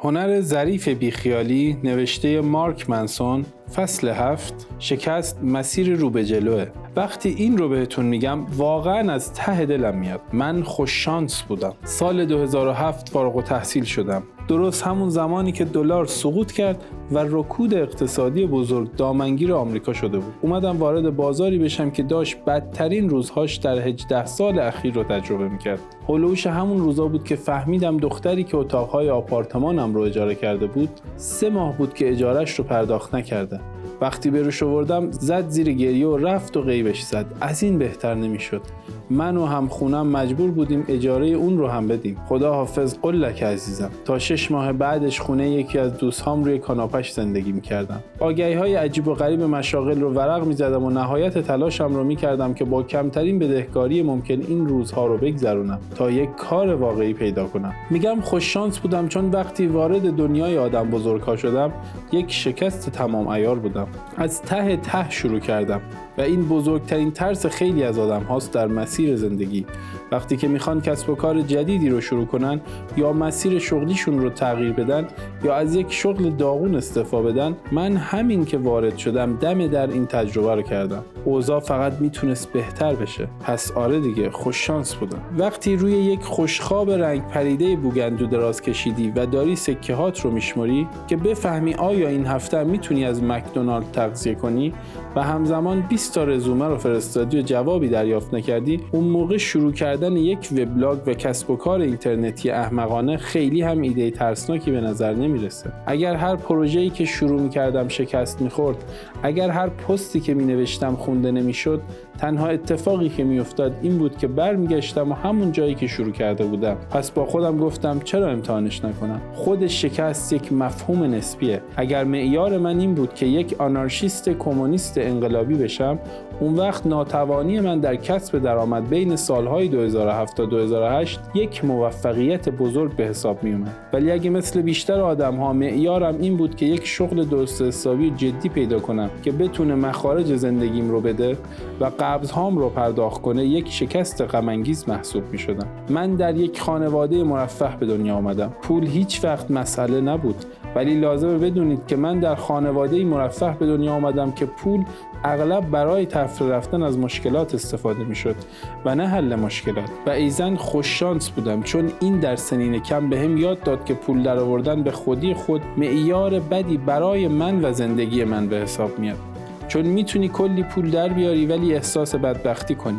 هنر ظریف بیخیالی نوشته مارک منسون فصل هفت شکست مسیر رو به جلوه. وقتی این رو بهتون میگم واقعا از ته دلم میاد. من خوش شانس بودم. سال 2007 فارغ و تحصیل شدم. درست همون زمانی که دلار سقوط کرد و رکود اقتصادی بزرگ دامنگیر آمریکا شده بود. اومدم وارد بازاری بشم که داشت بدترین روزهاش در 18 سال اخیر رو تجربه می‌کرد. هلوش همون روزا بود که فهمیدم دختری که اتاقهای آپارتمانم رو اجاره کرده بود سه ماه بود که اجارش رو پرداخت نکرده. وقتی به روش آوردم زد زیر گریه و رفت و غیبش زد. از این بهتر نمی‌شد. من و هم خونم مجبور بودیم اجاره اون رو هم بدیم. خدا حافظ قلک عزیزم. تا شش ماه بعدش خونه یکی از دوستهام روی کاناپش زندگی می‌کردم. آگهی های عجیب و غریب مشاغل رو ورق می‌زدم و نهایت تلاشم رو می‌کردم که با کمترین بدهکاری ممکن این روزها رو بگذرونم تا یک کار واقعی پیدا کنم. میگم خوش شانس بودم چون وقتی وارد دنیای آدم بزرگها شدم یک شکست تمام ایار بودم. از ته ته شروع کردم و این بزرگترین ترس خیلی از آدم هاست در مسیر زندگی. وقتی که می‌خوان کسب و کار جدیدی رو شروع کنن یا مسیر شغلیشون رو تغییر بدن یا از یک شغل داغون استفا بدن من همین که وارد شدم دم در این تجربه رو کردم. اوضاع فقط می‌تونست بهتر بشه. پس آره دیگه خوش شانس بودم. وقتی روی یک خوشخواب رنگ پریده بوگندو دراز کشیدی و داری سکه هات رو میشمری که بفهمی آیا این هفته می‌تونی از مکدونالد تغذیه کنی و همزمان 20 تا رزومه رو فرستادی و جوابی دریافت نکردی اون موقع شروع کردن یک وبلاگ و کسب و کار اینترنتی احمقانه خیلی هم ایده ترسناکی به نظر نمی‌رسه. اگر هر پروژه‌ای که شروع می‌کردم شکست می‌خورد اگر هر پستی که مینوشتم خونده نمی‌شد تنها اتفاقی که میافتاد این بود که برمیگشتم و همون جایی که شروع کرده بودم. پس با خودم گفتم چرا امتحانش نکنم؟ خود شکست یک مفهوم نسبیه. اگر معیار من این بود که یک آنارشیست کمونیست انقلابی بشم اون وقت ناتوانی من در کسب درآمد بین سالهای 2007 تا 2008 یک موفقیت بزرگ به حساب می اومد ولی اگه مثل بیشتر آدم ها معیارم این بود که یک شغل درست حسابی جدی پیدا کنم که بتونه مخارج زندگیم رو بده و قبض هام رو پرداخت کنه یک شکست غمانگیز محسوب می شدم من در یک خانواده مرفه به دنیا آمدم. پول هیچ وقت مسئله نبود. ولی لازمه بدونید که من در خانواده مرفه به دنیا آمدم که پول اغلب برای تفریح رفتن از مشکلات استفاده می شد و نه حل مشکلات. و ایزن خوششانس بودم چون این در سنین کم به هم یاد داد که پول در آوردن به خودی خود معیار بدی برای من و زندگی من به حساب میاد. چون می‌تونی کلی پول در بیاری ولی احساس بدبختی کنی.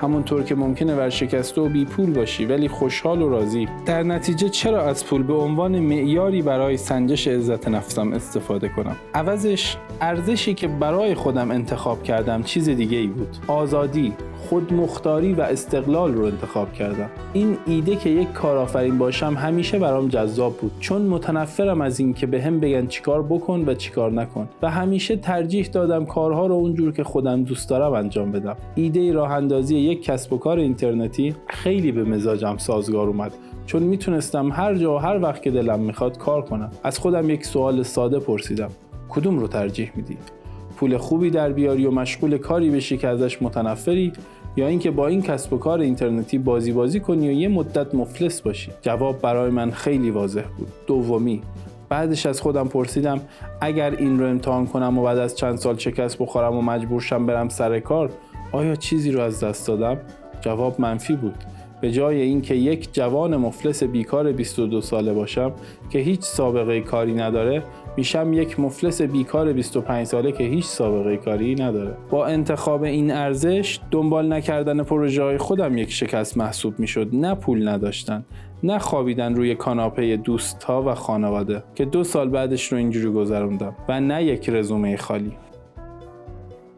همونطور که ممکنه ورشکسته و بی پول باشی ولی خوشحال و راضی. در نتیجه چرا از پول به عنوان معیاری برای سنجش عزت نفسم استفاده کنم؟ عوضش ارزشی که برای خودم انتخاب کردم چیز دیگه ای بود. آزادی خودمختاری و استقلال رو انتخاب کردم. این ایده که یک کارآفرین باشم همیشه برام جذاب بود. چون متنفرم از این که به هم بگن چیکار بکن و چیکار نکن. و همیشه ترجیح دادم کارها رو اونجور که خودم دوست دارم انجام بدم. ایده راه اندازی یک کسب و کار اینترنتی خیلی به مزاجم سازگار اومد. چون می‌تونستم هر جا و هر وقت که دلم می‌خواد کار کنم. از خودم یک سوال ساده پرسیدم. کدوم رو ترجیح میدی؟ پول خوبی در بیاری و مشغول کاری بشی که ازش متنفری؟ یا اینکه با این کسب و کار اینترنتی بازی بازی کنی و یه مدت مفلس باشی؟ جواب برای من خیلی واضح بود. دومی بعدش از خودم پرسیدم اگر این رو امتحان کنم و بعد از چند سال شکست بخورم و مجبور شم برم سر کار آیا چیزی رو از دست دادم؟ جواب منفی بود. به جای اینکه یک جوان مفلس بیکار 22 ساله باشم که هیچ سابقه کاری نداره میشم یک مفلس بیکار 25 ساله که هیچ سابقه کاری نداره. با انتخاب این ارزش دنبال نکردن پروژه های خودم یک شکست محسوب می‌شد. نه پول نداشتن نه خوابیدن روی کاناپه دوست ها و خانواده که دو سال بعدش رو اینجوری گذروندم و نه یک رزومه خالی.